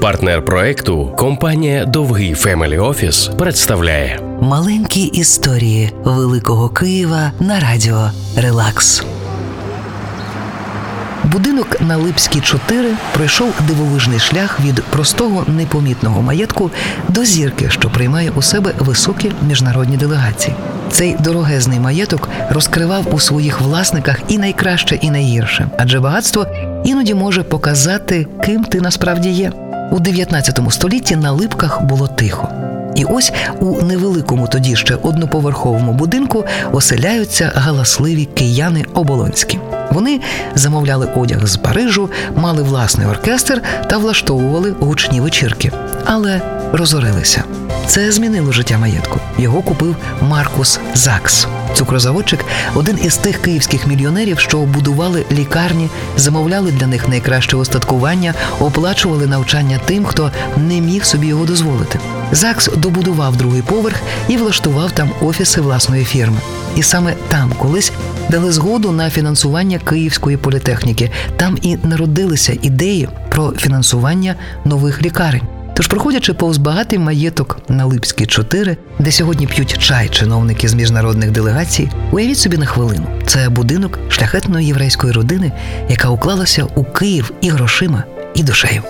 Партнер проекту компанія Довгий Family Office представляє Маленькі історії Великого Києва на радіо Релакс. Будинок на Липській 4 пройшов дивовижний шлях від простого непомітного маєтку до зірки, що приймає у себе високі міжнародні делегації. Цей дорогезний маєток розкривав у своїх власниках і найкраще, і найгірше, адже багатство іноді може показати, ким ти насправді є. У 19 столітті на липках було тихо. І ось у невеликому тоді ще одноповерховому будинку оселяються галасливі кияни оболонські. Вони замовляли одяг з Парижу, мали власний оркестр та влаштовували гучні вечірки, але розорилися. Це змінило життя маєтку. Його купив Маркус Закс. Цукрозаводчик один із тих київських мільйонерів, що будували лікарні, замовляли для них найкраще остаткування, оплачували навчання тим, хто не міг собі його дозволити. ЗАГС добудував другий поверх і влаштував там офіси власної фірми. І саме там колись дали згоду на фінансування Київської політехніки. Там і народилися ідеї про фінансування нових лікарень. Тож, проходячи повз багатий маєток на Липській 4, де сьогодні п'ють чай чиновники з міжнародних делегацій, уявіть собі на хвилину, це будинок шляхетної єврейської родини, яка уклалася у Київ і грошима, і душею.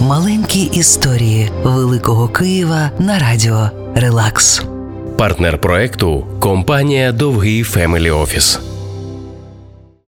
Маленькі історії Великого Києва на радіо Релакс. партнер проекту компанія Довгий Family Office.